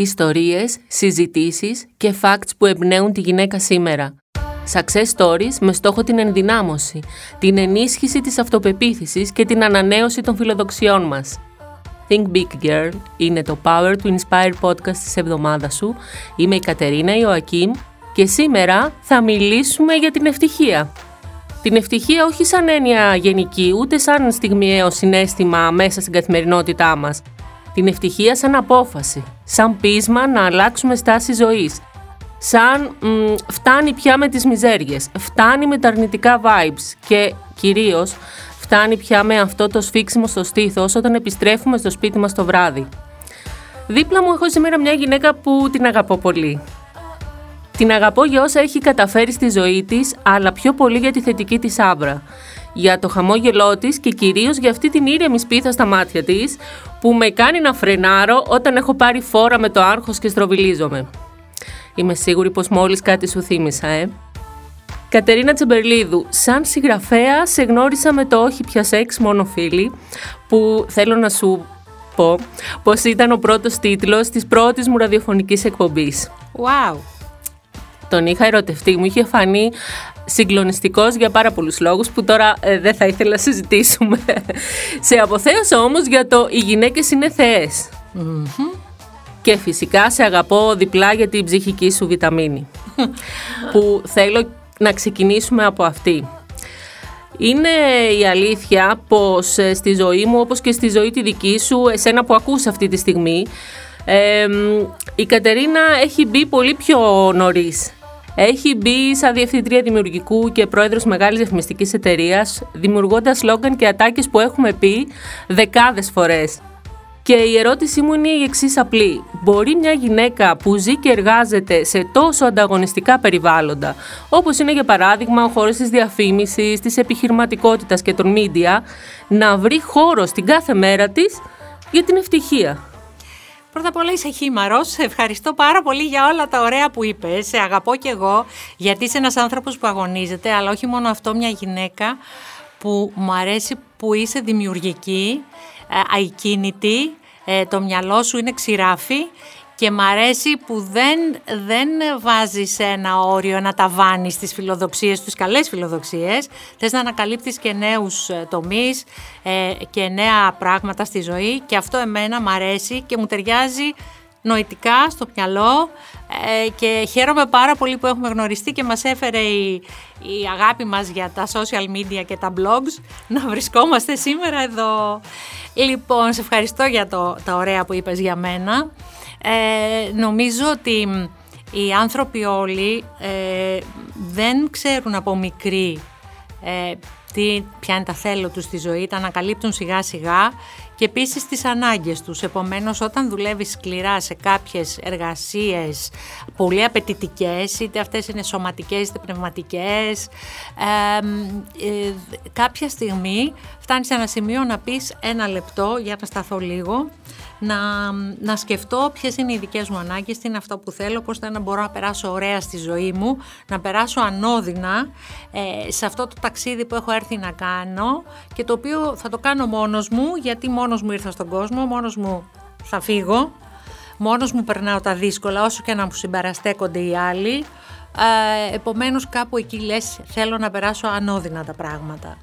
Ιστορίες, συζητήσεις και facts που εμπνέουν τη γυναίκα σήμερα. Success stories με στόχο την ενδυνάμωση, την ενίσχυση της αυτοπεποίθησης και την ανανέωση των φιλοδοξιών μας. Think Big Girl είναι το Power to Inspire podcast της εβδομάδας σου. Είμαι η Κατερίνα Ιωακίμ και σήμερα θα μιλήσουμε για την ευτυχία. Την ευτυχία όχι σαν έννοια γενική, ούτε σαν στιγμιαίο συνέστημα μέσα στην καθημερινότητά μας. Την ευτυχία σαν απόφαση, σαν πείσμα να αλλάξουμε στάση ζωής. Σαν μ, φτάνει πια με τις μιζέριες, φτάνει με τα αρνητικά vibes και κυρίως φτάνει πια με αυτό το σφίξιμο στο στήθος όταν επιστρέφουμε στο σπίτι μας το βράδυ. Δίπλα μου έχω σήμερα μια γυναίκα που την αγαπώ πολύ. Την αγαπώ για όσα έχει καταφέρει στη ζωή της, αλλά πιο πολύ για τη θετική της άβρα. Για το χαμόγελό της και κυρίως για αυτή την ήρεμη σπίθα στα μάτια της, που με κάνει να φρενάρω όταν έχω πάρει φόρα με το άγχος και στροβιλίζομαι. Είμαι σίγουρη πως μόλις κάτι σου θύμισα, ε. Κατερίνα Τσεμπερλίδου, σαν συγγραφέα σε γνώρισα με το «Όχι πια σεξ, μόνο φίλοι», που θέλω να σου πω πως ήταν ο πρώτος τίτλος της πρώτης μου ραδιοφωνικής εκπομπής. Wow! Τον είχα ερωτευτεί, μου είχε φανεί συγκλονιστικός για πάρα πολλούς λόγους που τώρα ε, δεν θα ήθελα να συζητήσουμε. σε αποθέωσα όμως για το «Οι γυναίκες είναι θεές». Και φυσικά σε αγαπώ διπλά για την ψυχική σου βιταμίνη. που θέλω να ξεκινήσουμε από αυτή. Είναι η αλήθεια πως ε, στη ζωή μου, όπως και στη ζωή τη δική σου, εσένα που ακούς αυτή τη στιγμή, ε, η Κατερίνα έχει μπει πολύ πιο νωρίς. Έχει μπει σαν διευθυντρία δημιουργικού και πρόεδρος μεγάλης διαφημιστικής εταιρείας, δημιουργώντας σλόγκαν και ατάκες που έχουμε πει δεκάδες φορές. Και η ερώτησή μου είναι η εξής απλή. Μπορεί μια γυναίκα που ζει και εργάζεται σε τόσο ανταγωνιστικά περιβάλλοντα, όπως είναι για παράδειγμα ο χώρος της διαφήμισης, της επιχειρηματικότητας και των media, να βρει χώρο στην κάθε μέρα της για την ευτυχία; Πρώτα απ' όλα είσαι χήμαρος. Σε ευχαριστώ πάρα πολύ για όλα τα ωραία που είπες. Σε αγαπώ κι εγώ, γιατί είσαι ένας άνθρωπος που αγωνίζεται, αλλά όχι μόνο αυτό, μια γυναίκα που μου αρέσει που είσαι δημιουργική, ε, αϊκίνητη, ε, το μυαλό σου είναι ξηράφι και μ' αρέσει που δεν, δεν βάζεις ένα όριο, ένα ταβάνι στις φιλοδοξίες, στις καλές φιλοδοξίες. Θες να ανακαλύπτεις και νέους ε, τομείς ε, και νέα πράγματα στη ζωή και αυτό εμένα μ' αρέσει και μου ταιριάζει νοητικά στο μυαλό ε, και χαίρομαι πάρα πολύ που έχουμε γνωριστεί και μας έφερε η, η αγάπη μας για τα social media και τα blogs να βρισκόμαστε σήμερα εδώ. Λοιπόν, σε ευχαριστώ για το, τα ωραία που είπες για μένα. Ε, νομίζω ότι οι άνθρωποι όλοι ε, δεν ξέρουν από μικροί ε, τι, ποια είναι τα θέλω τους στη ζωή, τα ανακαλύπτουν σιγά σιγά και επίσης τις ανάγκες τους. Επομένως όταν δουλεύεις σκληρά σε κάποιες εργασίες πολύ απαιτητικές, είτε αυτές είναι σωματικές είτε πνευματικές, ε, κάποια στιγμή φτάνεις σε ένα σημείο να πεις ένα λεπτό για να σταθώ λίγο να, να σκεφτώ ποιες είναι οι δικές μου ανάγκες, τι είναι αυτό που θέλω, πώς θα να μπορώ να περάσω ωραία στη ζωή μου, να περάσω ανώδυνα ε, σε αυτό το ταξίδι που έχω έρθει να κάνω και το οποίο θα το κάνω μόνος μου, γιατί μόνος μου ήρθα στον κόσμο, μόνος μου θα φύγω, μόνος μου περνάω τα δύσκολα όσο και να μου συμπαραστέκονται οι άλλοι, ε, επομένως κάπου εκεί λες θέλω να περάσω ανώδυνα τα πράγματα.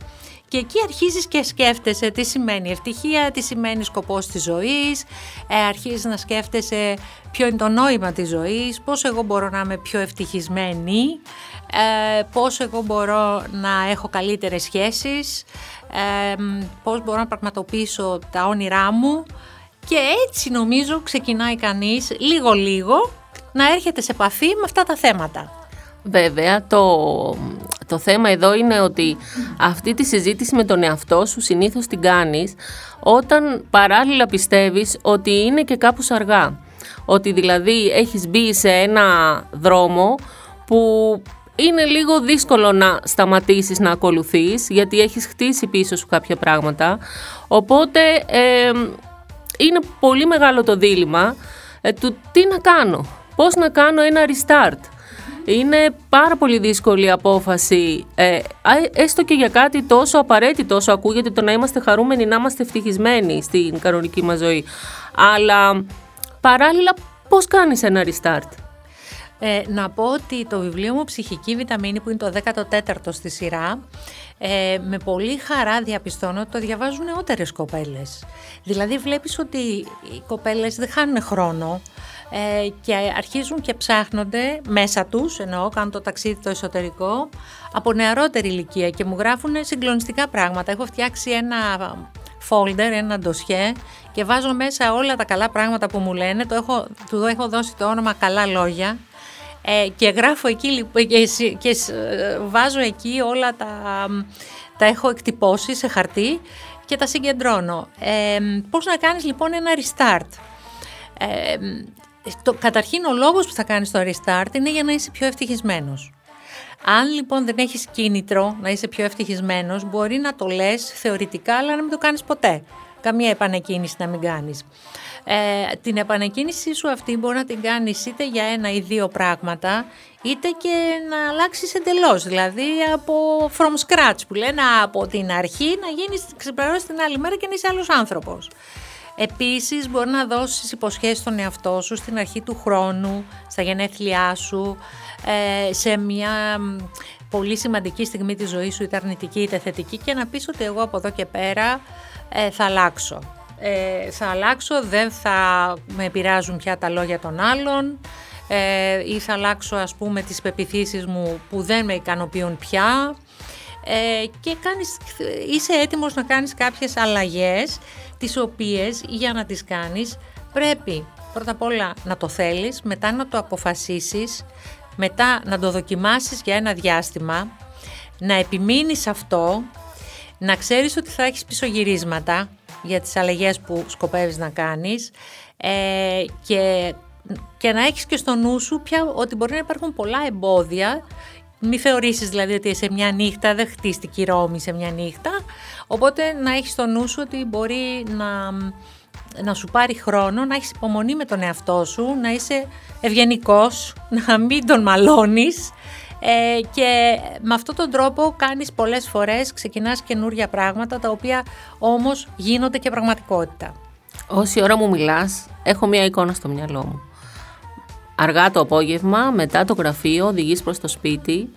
Και εκεί αρχίζεις και σκέφτεσαι τι σημαίνει ευτυχία, τι σημαίνει σκοπός της ζωής, ε, αρχίζεις να σκέφτεσαι ποιο είναι το νόημα της ζωής, πώς εγώ μπορώ να είμαι πιο ευτυχισμένη, ε, πώς εγώ μπορώ να έχω καλύτερες σχέσεις, ε, πώς μπορώ να πραγματοποιήσω τα όνειρά μου και έτσι νομίζω ξεκινάει κανείς λίγο-λίγο να έρχεται σε επαφή με αυτά τα θέματα. Βέβαια, το, το θέμα εδώ είναι ότι αυτή τη συζήτηση με τον εαυτό σου συνήθως την κάνεις όταν παράλληλα πιστεύεις ότι είναι και κάπου αργά. Ότι δηλαδή έχεις μπει σε ένα δρόμο που είναι λίγο δύσκολο να σταματήσεις να ακολουθείς γιατί έχεις χτίσει πίσω σου κάποια πράγματα. Οπότε είναι πολύ μεγάλο το δίλημα ε, του τι να κάνω, πώς να κάνω ένα restart. Είναι πάρα πολύ δύσκολη απόφαση, ε, έστω και για κάτι τόσο απαραίτητο όσο ακούγεται το να είμαστε χαρούμενοι, να είμαστε ευτυχισμένοι στην κανονική μας ζωή. Αλλά παράλληλα πώς κάνεις ένα restart; Ε, να πω ότι το βιβλίο μου «Ψυχική βιταμίνη» που είναι το 14ο στη σειρά ε, με πολύ χαρά διαπιστώνω ότι το διαβάζουν νεότερες κοπέλες. Δηλαδή βλέπεις ότι οι κοπέλες δεν χάνουν χρόνο ε, και αρχίζουν και ψάχνονται μέσα τους, εννοώ κάνουν το ταξίδι το εσωτερικό, από νεαρότερη ηλικία και μου γράφουν συγκλονιστικά πράγματα. Έχω φτιάξει ένα folder, ένα ντοσιέ και βάζω μέσα όλα τα καλά πράγματα που μου λένε, το έχω, του έχω δώσει το όνομα «Καλά λόγια» ε, και γράφω εκεί και, και ε, βάζω εκεί όλα τα, τα έχω εκτυπώσει σε χαρτί και τα συγκεντρώνω. Ε, πώς να κάνεις λοιπόν ένα restart. Ε, το, καταρχήν ο λόγος που θα κάνεις το restart είναι για να είσαι πιο ευτυχισμένος. Αν λοιπόν δεν έχεις κίνητρο να είσαι πιο ευτυχισμένος, μπορεί να το λες θεωρητικά, αλλά να μην το κάνεις ποτέ. Καμία επανεκκίνηση να μην κάνεις. Ε, την επανεκκίνησή σου αυτή μπορεί να την κάνεις είτε για ένα ή δύο πράγματα, είτε και να αλλάξεις εντελώς, δηλαδή από from scratch που λένε από την αρχή να γίνεις, ξεπερώσεις την άλλη μέρα και να είσαι άλλος άνθρωπος. Επίσης μπορεί να δώσεις υποσχέσεις στον εαυτό σου στην αρχή του χρόνου, στα γενέθλιά σου, ε, σε μια πολύ σημαντική στιγμή της ζωής σου, είτε αρνητική είτε θετική και να πεις ότι εγώ από εδώ και πέρα ε, θα αλλάξω. Ε, θα αλλάξω, δεν θα με επηρεάζουν πια τα λόγια των άλλων ε, ή θα αλλάξω ας πούμε τις πεπιθήσεις μου που δεν με ικανοποιούν πια ε, και κάνεις, είσαι έτοιμος να κάνεις κάποιες αλλαγές τις οποίες για να τις κάνεις πρέπει πρώτα απ' όλα να το θέλεις, μετά να το αποφασίσεις, μετά να το δοκιμάσεις για ένα διάστημα, να επιμείνεις αυτό, να ξέρεις ότι θα έχεις πισωγυρίσματα για τις αλλαγές που σκοπεύεις να κάνεις ε, και, και να έχεις και στο νου σου πια ότι μπορεί να υπάρχουν πολλά εμπόδια μη θεωρήσεις δηλαδή ότι σε μια νύχτα δεν χτίστηκε η Ρώμη σε μια νύχτα οπότε να έχεις στο νου σου ότι μπορεί να, να σου πάρει χρόνο, να έχεις υπομονή με τον εαυτό σου, να είσαι ευγενικός, να μην τον μαλώνεις ε, και με αυτόν τον τρόπο κάνεις πολλές φορές, ξεκινάς καινούργια πράγματα τα οποία όμως γίνονται και πραγματικότητα. Όση ώρα μου μιλάς, έχω μια εικόνα στο μυαλό μου. Αργά το απόγευμα, μετά το γραφείο, οδηγείς προς το σπίτι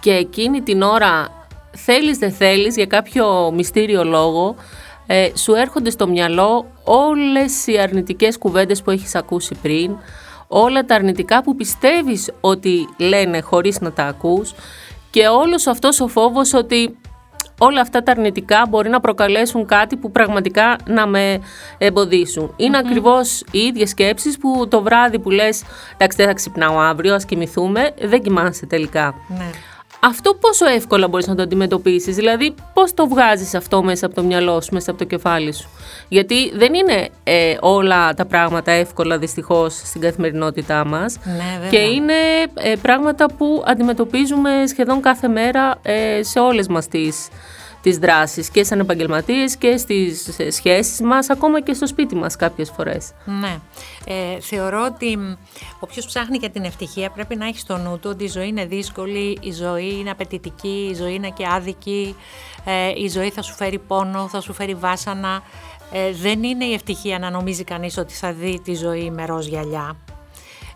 και εκείνη την ώρα θέλεις δεν θέλεις για κάποιο μυστήριο λόγο ε, σου έρχονται στο μυαλό όλες οι αρνητικές κουβέντες που έχεις ακούσει πριν, όλα τα αρνητικά που πιστεύεις ότι λένε χωρίς να τα ακούς και όλος αυτός ο φόβος ότι όλα αυτά τα αρνητικά μπορεί να προκαλέσουν κάτι που πραγματικά να με εμποδίσουν. Είναι mm-hmm. ακριβώς οι ίδιες σκέψεις που το βράδυ που λες εντάξει δεν θα ξυπνάω αύριο, ας κοιμηθούμε, δεν κοιμάσαι τελικά. Ναι αυτό πόσο εύκολα μπορείς να το αντιμετωπίσεις, δηλαδή πώς το βγάζεις αυτό μέσα από το μυαλό σου, μέσα από το κεφάλι σου. Γιατί δεν είναι ε, όλα τα πράγματα εύκολα δυστυχώς στην καθημερινότητά μας ναι, και είναι ε, πράγματα που αντιμετωπίζουμε σχεδόν κάθε μέρα ε, σε όλες μας τις τις δράσεις και σαν επαγγελματίες και στις σχέσεις μας, ακόμα και στο σπίτι μας κάποιες φορές. Ναι. Ε, θεωρώ ότι όποιος ψάχνει για την ευτυχία πρέπει να έχει στο νου του ότι η ζωή είναι δύσκολη, η ζωή είναι απαιτητική, η ζωή είναι και άδικη, ε, η ζωή θα σου φέρει πόνο, θα σου φέρει βάσανα. Ε, δεν είναι η ευτυχία να νομίζει κανείς ότι θα δει τη ζωή με ροζ γυαλιά.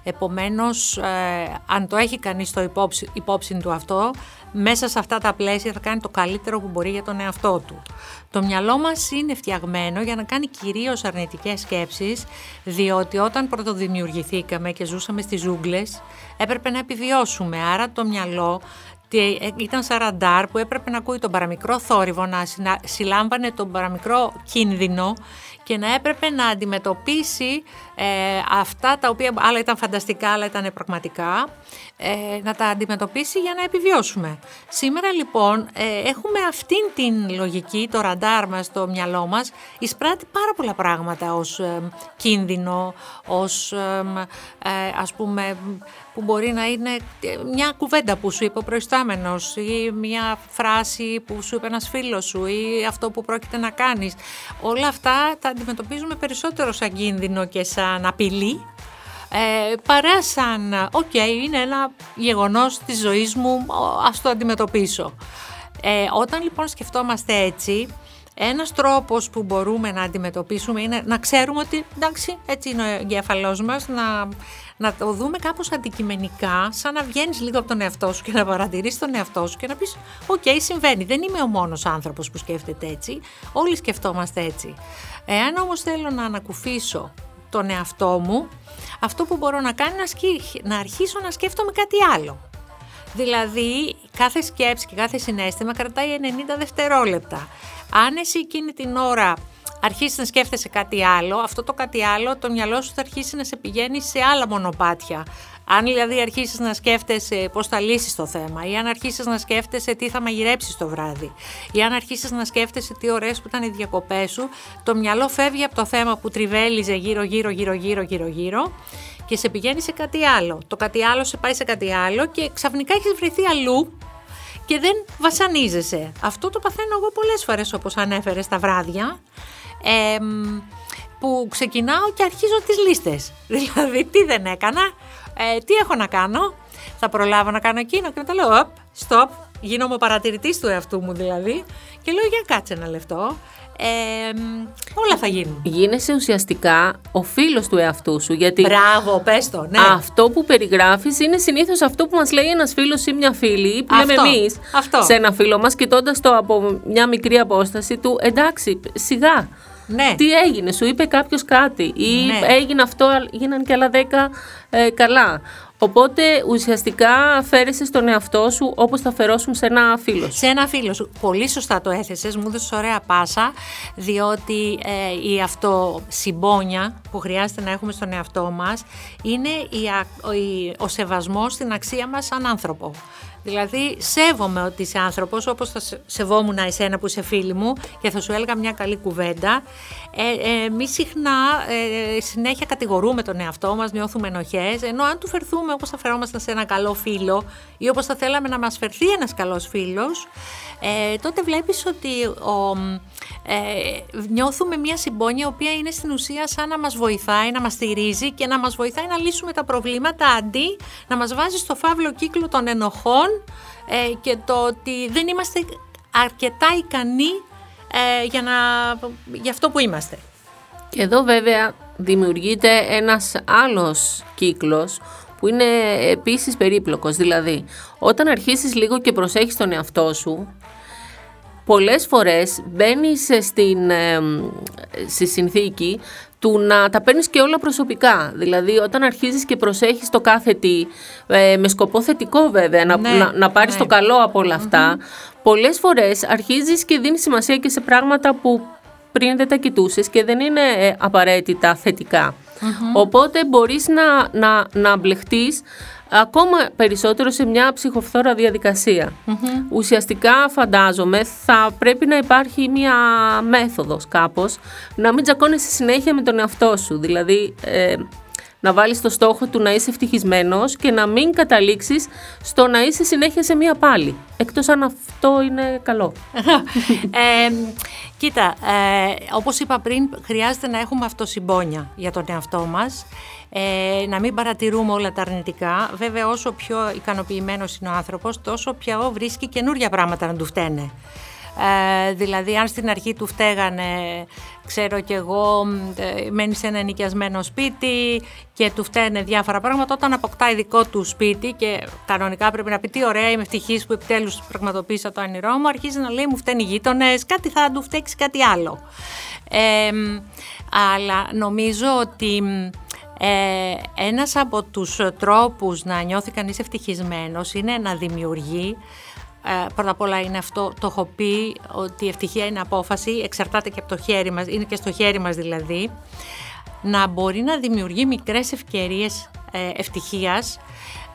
Επομένως, ε, αν το έχει κανείς στο υπόψη, υπόψη του αυτό, μέσα σε αυτά τα πλαίσια θα κάνει το καλύτερο που μπορεί για τον εαυτό του. Το μυαλό μας είναι φτιαγμένο για να κάνει κυρίως αρνητικές σκέψεις, διότι όταν πρωτοδημιουργηθήκαμε και ζούσαμε στις ζούγκλες, έπρεπε να επιβιώσουμε. Άρα το μυαλό ε, ήταν σαν ραντάρ που έπρεπε να ακούει τον παραμικρό θόρυβο, να συλλάμβανε τον παραμικρό κίνδυνο και να έπρεπε να αντιμετωπίσει ε, αυτά τα οποία άλλα ήταν φανταστικά, άλλα ήταν πραγματικά, ε, να τα αντιμετωπίσει για να επιβιώσουμε. Σήμερα λοιπόν ε, έχουμε αυτήν την λογική, το ραντάρ μας, το μυαλό μας, εισπράττει πάρα πολλά πράγματα ως κίνδυνο, ως ας πούμε που μπορεί να είναι μια κουβέντα που σου είπε ο προϊστάμενος ή μια φράση που σου είπε ένας φίλος σου ή αυτό που πρόκειται να κάνεις. Όλα αυτά τα αντιμετωπίζουμε περισσότερο σαν κίνδυνο και σαν απειλή ε, παρά σαν «ΟΚ, είναι ένα γεγονός της ζωής μου, ας το αντιμετωπίσω». Ε, όταν λοιπόν σκεφτόμαστε έτσι, ένας τρόπος που μπορούμε να αντιμετωπίσουμε είναι να ξέρουμε ότι εντάξει έτσι είναι ο εγκέφαλός μας, να, να το δούμε κάπως αντικειμενικά, σαν να βγαίνεις λίγο από τον εαυτό σου και να παρατηρείς τον εαυτό σου και να πεις «OK, συμβαίνει, δεν είμαι ο μόνος άνθρωπος που σκέφτεται έτσι, όλοι σκεφτόμαστε έτσι». Εάν όμως θέλω να ανακουφίσω τον εαυτό μου, αυτό που μπορώ να κάνω είναι να αρχίσω να σκέφτομαι κάτι άλλο. Δηλαδή, κάθε σκέψη και κάθε συναίσθημα κρατάει 90 δευτερόλεπτα. Αν εσύ εκείνη την ώρα αρχίσεις να σκέφτεσαι κάτι άλλο, αυτό το κάτι άλλο, το μυαλό σου θα αρχίσει να σε πηγαίνει σε άλλα μονοπάτια. Αν δηλαδή αρχίσεις να σκέφτεσαι πώς θα λύσεις το θέμα, ή αν αρχίσεις να σκέφτεσαι τι θα μαγειρέψεις το βράδυ, ή αν αρχίσεις να σκέφτεσαι τι ωραίες που ήταν οι διακοπές σου, το μυαλό φεύγει από το θέμα που τριβέλιζε γύρω-γύρω, γύρω-γύρω, γύρω-γύρω και σε πηγαίνει σε κάτι άλλο. Το κάτι άλλο σε πάει σε κάτι άλλο και ξαφνικά έχεις βρεθεί αλλού και δεν βασανίζεσαι. Αυτό το παθαίνω εγώ πολλές φορές όπως ανέφερες στα βράδια. Ε, που ξεκινάω και αρχίζω τις λίστες. Δηλαδή τι δεν έκανα, ε, τι έχω να κάνω, θα προλάβω να κάνω εκείνο και μετά λέω, stop, γίνομαι παρατηρητής του εαυτού μου δηλαδή και λέω για κάτσε ένα λεπτό, όλα θα γίνουν. Γίνεσαι ουσιαστικά ο φίλος του εαυτού σου. Γιατί Μπράβο, πες το, ναι. Αυτό που περιγράφεις είναι συνήθως αυτό που μας λέει ένας φίλος ή μια φίλη που λέμε εμείς σε ένα φίλο μας κοιτώντας το από μια μικρή απόσταση του εντάξει σιγά. Ναι. Τι έγινε, σου είπε κάποιος κάτι ή ναι. έγινε αυτό, γίνανε και άλλα δέκα ε, καλά. Οπότε ουσιαστικά φέρεσαι στον εαυτό σου όπως θα φερόσουν σε ένα φίλο σου. Σε ένα φίλο σου. Πολύ σωστά το έθεσες, μου έδωσες ωραία πάσα, διότι ε, η αυτοσυμπόνια που χρειάζεται να έχουμε στον εαυτό μας είναι η, ο σεβασμός στην αξία μας σαν άνθρωπο. Δηλαδή, σέβομαι ότι είσαι άνθρωπος, όπως θα σεβόμουν εσένα που είσαι φίλη μου και θα σου έλεγα μια καλή κουβέντα. Ε, ε, συχνά ε, συνέχεια κατηγορούμε τον εαυτό μας, νιώθουμε ενοχές, ενώ αν του φερθούμε όπως θα φερόμασταν σε ένα καλό φίλο ή όπως θα θέλαμε να μας φερθεί ένας καλός φίλος, ε, τότε βλέπεις ότι ο, ε, νιώθουμε μια συμπόνια η οποία είναι στην ουσία σαν να μας βοηθάει, να μας στηρίζει και να μας βοηθάει να λύσουμε τα προβλήματα αντί να μας βάζει στο φαύλο κύκλο των ενοχών ε, και το ότι δεν είμαστε αρκετά ικανοί ε, για, να, για αυτό που είμαστε. Και εδώ βέβαια δημιουργείται ένας άλλος κύκλος που είναι επίσης περίπλοκος. Δηλαδή, όταν αρχίσεις λίγο και προσέχεις τον εαυτό σου, πολλές φορές μπαίνεις στην, ε, στη συνθήκη του να τα παίρνεις και όλα προσωπικά. Δηλαδή, όταν αρχίζεις και προσέχεις το κάθε τι, ε, με σκοπό θετικό βέβαια, να, ναι, να, να πάρεις το ναι. καλό από όλα αυτά, mm-hmm. πολλές φορές αρχίζεις και δίνεις σημασία και σε πράγματα που πριν δεν τα κοιτούσες και δεν είναι ε, απαραίτητα Οπότε μπορείς να, να, να μπλεχτείς ακόμα περισσότερο σε μια ψυχοφθόρα Ουσιαστικά φαντάζομαι θα πρέπει να υπάρχει μια μέθοδος κάπως να μην τζακώνεσαι συνέχεια με τον εαυτό σου. Δηλαδή ε, να βάλεις το στόχο του να είσαι ευτυχισμένος και να μην καταλήξεις στο να είσαι συνέχεια σε μία πάλι. Εκτός αν αυτό είναι καλό. ε, κοίτα, ε, όπως είπα πριν, χρειάζεται να έχουμε αυτοσυμπόνια για τον εαυτό μας. Ε, να μην παρατηρούμε όλα τα αρνητικά. Βέβαια, όσο πιο ικανοποιημένος είναι ο άνθρωπος, τόσο πιο βρίσκει καινούργια πράγματα να του φταίνε. Ε, δηλαδή αν στην αρχή του φταίγανε, ξέρω κι εγώ, ε, μένει σε ένα νοικιασμένο σπίτι και του φταίνε διάφορα πράγματα, όταν αποκτάει δικό του σπίτι και κανονικά πρέπει να πει τι ωραία είμαι ευτυχής που επιτέλους πραγματοποίησα το όνειρό μου, αρχίζει να λέει μου φταίνει οι γείτονες, κάτι θα του φταίξει κάτι άλλο. Ε, αλλά νομίζω ότι ε, ένας από τους τρόπους να νιώθει κανείς ευτυχισμένος είναι να δημιουργεί ε, πρώτα απ' όλα είναι αυτό, το έχω πει, ότι η ευτυχία είναι απόφαση, εξαρτάται και από το χέρι μας, είναι και στο χέρι μας δηλαδή, να μπορεί να δημιουργεί μικρές ευκαιρίες ε, ευτυχίας,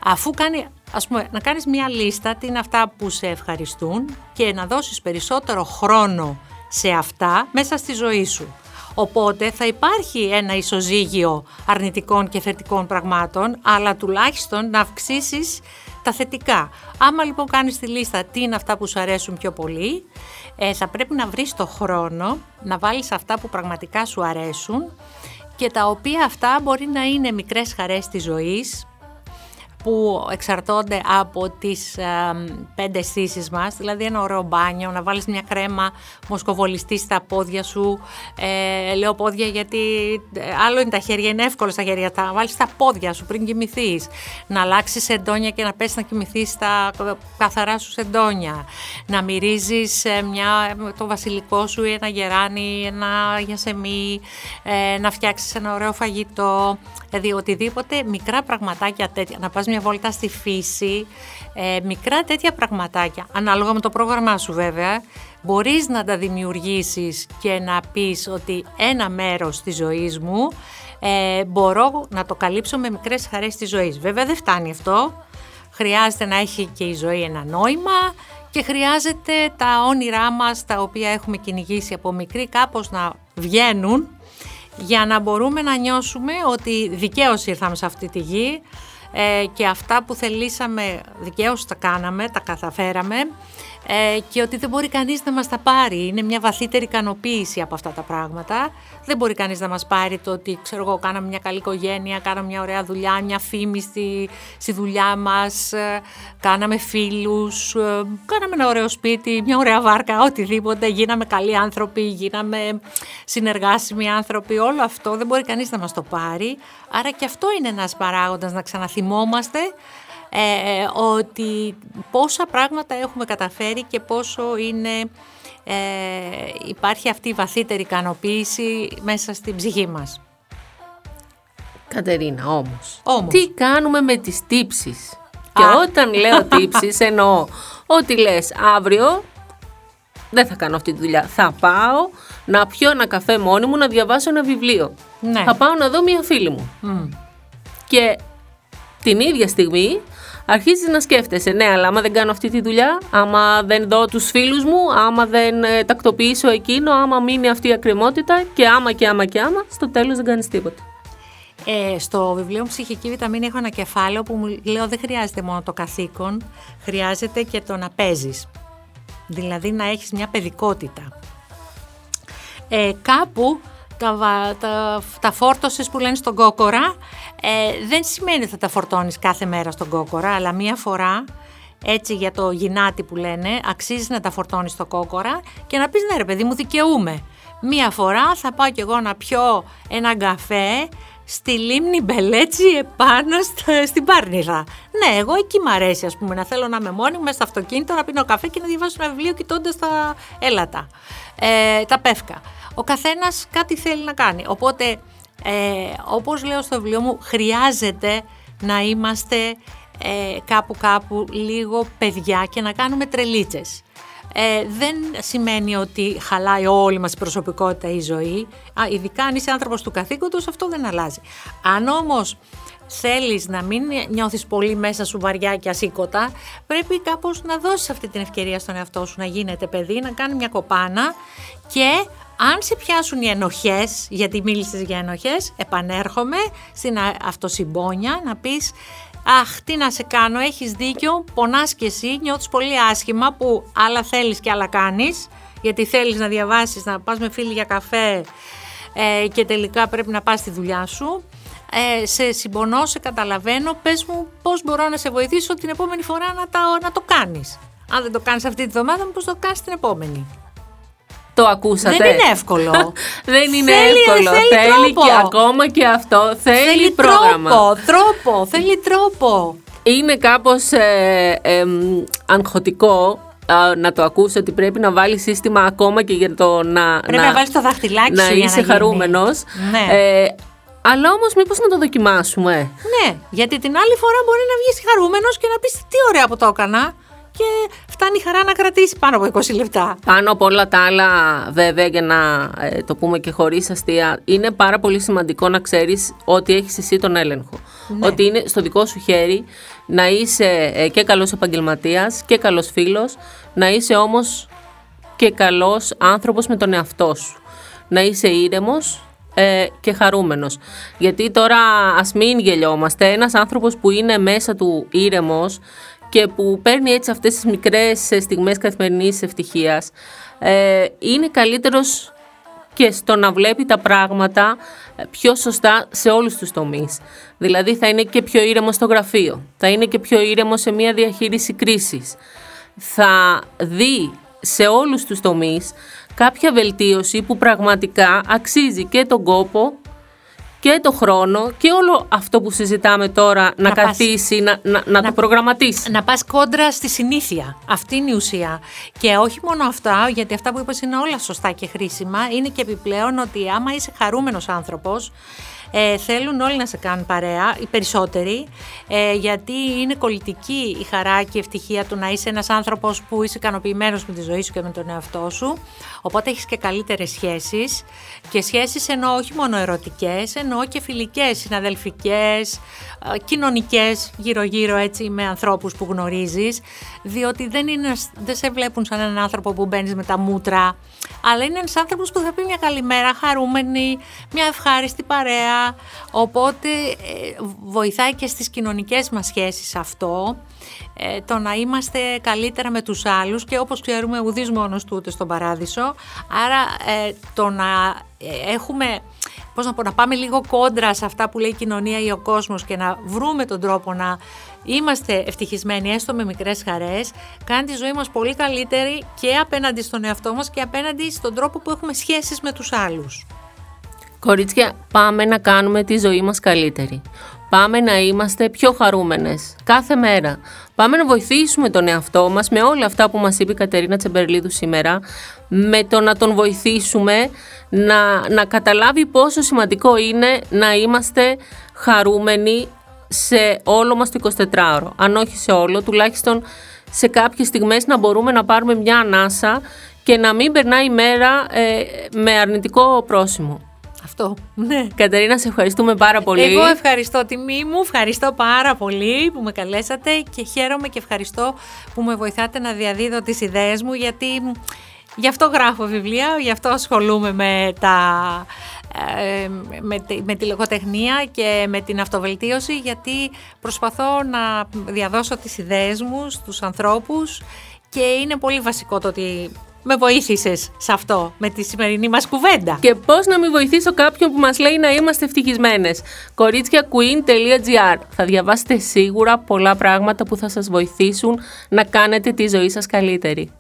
αφού κάνει, ας πούμε, να κάνεις μια λίστα, τι είναι αυτά που σε ευχαριστούν και να δώσεις περισσότερο χρόνο σε αυτά μέσα στη ζωή σου. Οπότε θα υπάρχει ένα ισοζύγιο αρνητικών και θετικών πραγμάτων, αλλά τουλάχιστον να αυξήσεις τα θετικά. Άμα λοιπόν κάνεις τη λίστα τι είναι αυτά που σου αρέσουν πιο πολύ, ε, θα πρέπει να βρεις το χρόνο να βάλεις αυτά που πραγματικά σου αρέσουν και τα οποία αυτά μπορεί να είναι μικρές χαρές της ζωής, που εξαρτώνται από τις ε, πέντε αισθήσεις μας, δηλαδή ένα ωραίο μπάνιο, να βάλεις μια κρέμα μοσκοβολιστή στα πόδια σου, ε, λέω πόδια γιατί ε, άλλο είναι τα χέρια, είναι εύκολο στα χέρια, τα βάλεις τα πόδια σου πριν κοιμηθείς, να αλλάξεις εντόνια και να πέσει να κοιμηθείς στα καθαρά σου εντόνια, να μυρίζεις ε, μια, το βασιλικό σου ή ένα γεράνι, ένα γιασεμί, ε, να φτιάξεις ένα ωραίο φαγητό, δηλαδή οτιδήποτε μικρά πραγματάκια τέτοια, να πας μια βόλτα στη φύση, ε, μικρά τέτοια πραγματάκια, ανάλογα με το πρόγραμμά σου βέβαια, μπορείς να τα δημιουργήσεις και να πεις ότι ένα μέρος της ζωής μου ε, μπορώ να το καλύψω με μικρές χαρές της ζωής. Βέβαια δεν φτάνει αυτό, χρειάζεται να έχει και η ζωή ένα νόημα και χρειάζεται τα όνειρά μας τα οποία έχουμε κυνηγήσει από μικρή κάπως να βγαίνουν για να μπορούμε να νιώσουμε ότι δικαίως ήρθαμε σε αυτή τη γη ε, και αυτά που θελήσαμε δικαίως τα κάναμε, τα καταφέραμε ε, και ότι δεν μπορεί κανείς να μας τα πάρει. Είναι μια βαθύτερη ικανοποίηση από αυτά τα πράγματα. Δεν μπορεί κανείς να μας πάρει το ότι, ξέρω εγώ, κάναμε μια καλή οικογένεια, κάναμε μια ωραία δουλειά, μια φήμη στη, στη δουλειά μας, ε, κάναμε φίλους, ε, κάναμε ένα ωραίο σπίτι, μια ωραία βάρκα, οτιδήποτε, γίναμε καλοί άνθρωποι, γίναμε συνεργάσιμοι άνθρωποι. Όλο αυτό δεν μπορεί κανείς να μας το πάρει. Άρα και αυτό είναι ένας παράγοντας να ξαναθυμόμαστε ε, ότι πόσα πράγματα έχουμε καταφέρει και πόσο είναι, ε, υπάρχει αυτή η βαθύτερη ικανοποίηση μέσα στην ψυχή μας. Κατερίνα, όμως, τι κάνουμε με τις τύψεις; Και όταν λέω τύψεις εννοώ ότι λες αύριο δεν θα κάνω αυτή τη δουλειά. Θα πάω να πιω ένα καφέ μόνη μου, να διαβάσω ένα βιβλίο. Ναι. Θα πάω να δω μια φίλη μου. Και την ίδια στιγμή αρχίζει να σκέφτεσαι, ναι, αλλά άμα δεν κάνω αυτή τη δουλειά, άμα δεν δω τους φίλους μου, άμα δεν ε, τακτοποιήσω εκείνο, άμα μείνει αυτή η ακριμότητα και άμα και άμα και άμα, στο τέλος δεν κάνεις τίποτα. Ε, στο βιβλίο μου Ψυχική Βιταμίνη έχω ένα κεφάλαιο που μου λέω δεν χρειάζεται μόνο το καθήκον, χρειάζεται και το να παίζεις. Δηλαδή να έχεις μια παιδικότητα. Ε, κάπου τα, τα, τα φόρτωσες που λένε στον κόκορα. Ε, δεν σημαίνει ότι θα τα φορτώνεις κάθε μέρα στον κόκορα αλλά μία φορά έτσι για το γυνάτι που λένε αξίζει να τα φορτώνεις στο κόκορα και να πεις ναι ρε παιδί μου δικαιούμαι μία φορά θα πάω κι εγώ να πιω ένα καφέ στη λίμνη Μπελέτσι επάνω στην Πάρνηθα. Ναι, εγώ εκεί μ' αρέσει ας πούμε να θέλω να είμαι μόνη μου μέσα στο αυτοκίνητο να πίνω καφέ και να διαβάσω ένα βιβλίο κοιτώντας τα έλατα, ε, τα πεύκα ο καθένας κάτι θέλει να κάνει. Οπότε, ε, όπως λέω στο βιβλίο μου, χρειάζεται να είμαστε ε, κάπου κάπου λίγο παιδιά και να κάνουμε τρελίτσες. Ε, δεν σημαίνει ότι χαλάει όλη μας η προσωπικότητα η ζωή. Α, ειδικά αν είσαι άνθρωπος του καθήκοντος, αυτό δεν αλλάζει. Αν όμως θέλεις να μην νιώθεις πολύ μέσα σου βαριά και ασήκωτα, πρέπει κάπως να δώσεις αυτή την ευκαιρία στον εαυτό σου να γίνεται παιδί, να κάνει μια κοπάνα και αν σε πιάσουν οι ενοχές, γιατί μίλησες για ενοχές, επανέρχομαι στην αυτοσυμπόνια να πεις «Αχ, τι να σε κάνω, έχεις δίκιο, πονάς και εσύ, νιώθεις πολύ άσχημα που άλλα θέλεις και άλλα κάνεις, γιατί θέλεις να διαβάσεις, να πας με φίλοι για καφέ ε, και τελικά πρέπει να πας στη δουλειά σου. Ε, σε συμπονώ, σε καταλαβαίνω, πες μου πώς μπορώ να σε βοηθήσω την επόμενη φορά να, τα, να το κάνεις. Αν δεν το κάνεις αυτή τη βδομάδα, πώς το κάνεις την επόμενη. Το ακούσατε. Δεν είναι εύκολο. Δεν είναι εύκολο. Θέλει, και ακόμα και αυτό. Θέλει, θέλει πρόγραμμα. Τρόπο, τρόπο, θέλει τρόπο. Είναι κάπως ε, αγχωτικό να το ακούσει ότι πρέπει να βάλει σύστημα ακόμα και για το να. Πρέπει να, να βάλεις το δαχτυλάκι να σου. Να είσαι χαρούμενος. Ναι. Ε, αλλά όμως, μήπως να το δοκιμάσουμε; Ναι, γιατί την άλλη φορά μπορεί να βγεις χαρούμενος και να πεις τι ωραία που το έκανα και φτάνει η χαρά να κρατήσει πάνω από 20 λεπτά. Πάνω από όλα τα άλλα, βέβαια, για να ε, το πούμε και χωρίς αστεία, είναι πάρα πολύ σημαντικό να ξέρεις ότι έχεις εσύ τον έλεγχο. Ναι. Ότι είναι στο δικό σου χέρι να είσαι ε, και καλός επαγγελματίας και καλός φίλος, να είσαι όμως και καλός άνθρωπος με τον εαυτό σου. Να είσαι ήρεμος ε, και χαρούμενος. Γιατί τώρα ας μην γελιόμαστε, ένας άνθρωπος που είναι μέσα του ήρεμος και που παίρνει έτσι αυτές τις μικρές στιγμές καθημερινής ευτυχίας ε, είναι καλύτερος και στο να βλέπει τα πράγματα ε, πιο σωστά σε όλους τους τομείς. Δηλαδή θα είναι και πιο ήρεμο στο γραφείο, θα είναι και πιο ήρεμο σε μια διαχείριση κρίσης. Θα δει σε όλους τους τομείς κάποια βελτίωση που πραγματικά αξίζει και τον κόπο και το χρόνο και όλο αυτό που συζητάμε τώρα να, να καθίσει, να, να, να, το προγραμματίσει. Να πας κόντρα στη συνήθεια. Αυτή είναι η ουσία. Και όχι μόνο αυτά, γιατί αυτά που είπες είναι όλα σωστά και χρήσιμα, είναι και επιπλέον ότι άμα είσαι χαρούμενος άνθρωπος, ε, θέλουν όλοι να σε κάνουν παρέα, οι περισσότεροι, ε, γιατί είναι κολλητική η χαρά και η ευτυχία του να είσαι ένας άνθρωπος που είσαι ικανοποιημένος με τη ζωή σου και με τον εαυτό σου. Οπότε έχεις και καλύτερες σχέσεις και σχέσεις εννοώ όχι μόνο ερωτικές, εννοώ και φιλικές, συναδελφικές, ε, κοινωνικές γύρω-γύρω έτσι με ανθρώπους που γνωρίζεις, διότι δεν, είναι, δεν σε βλέπουν σαν έναν άνθρωπο που μπαίνεις με τα μούτρα, αλλά είναι ένας άνθρωπος που θα πει μια καλημέρα, χαρούμενη, μια ευχάριστη παρέα, οπότε ε, βοηθάει και στις κοινωνικές μας σχέσεις αυτό, ε, το να είμαστε καλύτερα με τους άλλους και όπως ξέρουμε ουδής μόνος του ούτε στον παράδεισο, άρα ε, το να έχουμε πώς να, πω, να πάμε λίγο κόντρα σε αυτά που λέει η κοινωνία ή ο κόσμος και να βρούμε τον τρόπο να είμαστε ευτυχισμένοι έστω με μικρές χαρές, κάνει τη ζωή μας πολύ καλύτερη και απέναντι στον εαυτό μας και απέναντι στον τρόπο που έχουμε σχέσεις με τους άλλους. Κορίτσια, πάμε να κάνουμε τη ζωή μας καλύτερη. Πάμε να είμαστε πιο χαρούμενες κάθε μέρα. Πάμε να βοηθήσουμε τον εαυτό μας με όλα αυτά που μας είπε η Κατερίνα Τσεμπερλίδου σήμερα, με το να τον βοηθήσουμε να, να καταλάβει πόσο σημαντικό είναι να είμαστε χαρούμενοι σε όλο μας το 24ωρο. Αν όχι σε όλο, τουλάχιστον σε κάποιες στιγμές να μπορούμε να πάρουμε μια ανάσα και να μην περνάει η μέρα ε, με αρνητικό πρόσημο. Αυτό, ναι. Κατερίνα, σε ευχαριστούμε πάρα πολύ. Εγώ ευχαριστώ τιμή μου, ευχαριστώ πάρα πολύ που με καλέσατε και χαίρομαι και ευχαριστώ που με βοηθάτε να διαδίδω τις ιδέες μου γιατί γι' αυτό γράφω βιβλία, γι' αυτό ασχολούμαι με τα ε, με, τη, με τη λογοτεχνία και με την αυτοβελτίωση γιατί προσπαθώ να διαδώσω τις ιδέες μου στους ανθρώπους και είναι πολύ βασικό το ότι με βοήθησες σε αυτό με τη σημερινή μας κουβέντα; Και πώς να μην βοηθήσω κάποιον που μας λέει να είμαστε ευτυχισμένες; Κορίτσια.queen.gr Θα διαβάσετε σίγουρα πολλά πράγματα που θα σας βοηθήσουν να κάνετε τη ζωή σας καλύτερη.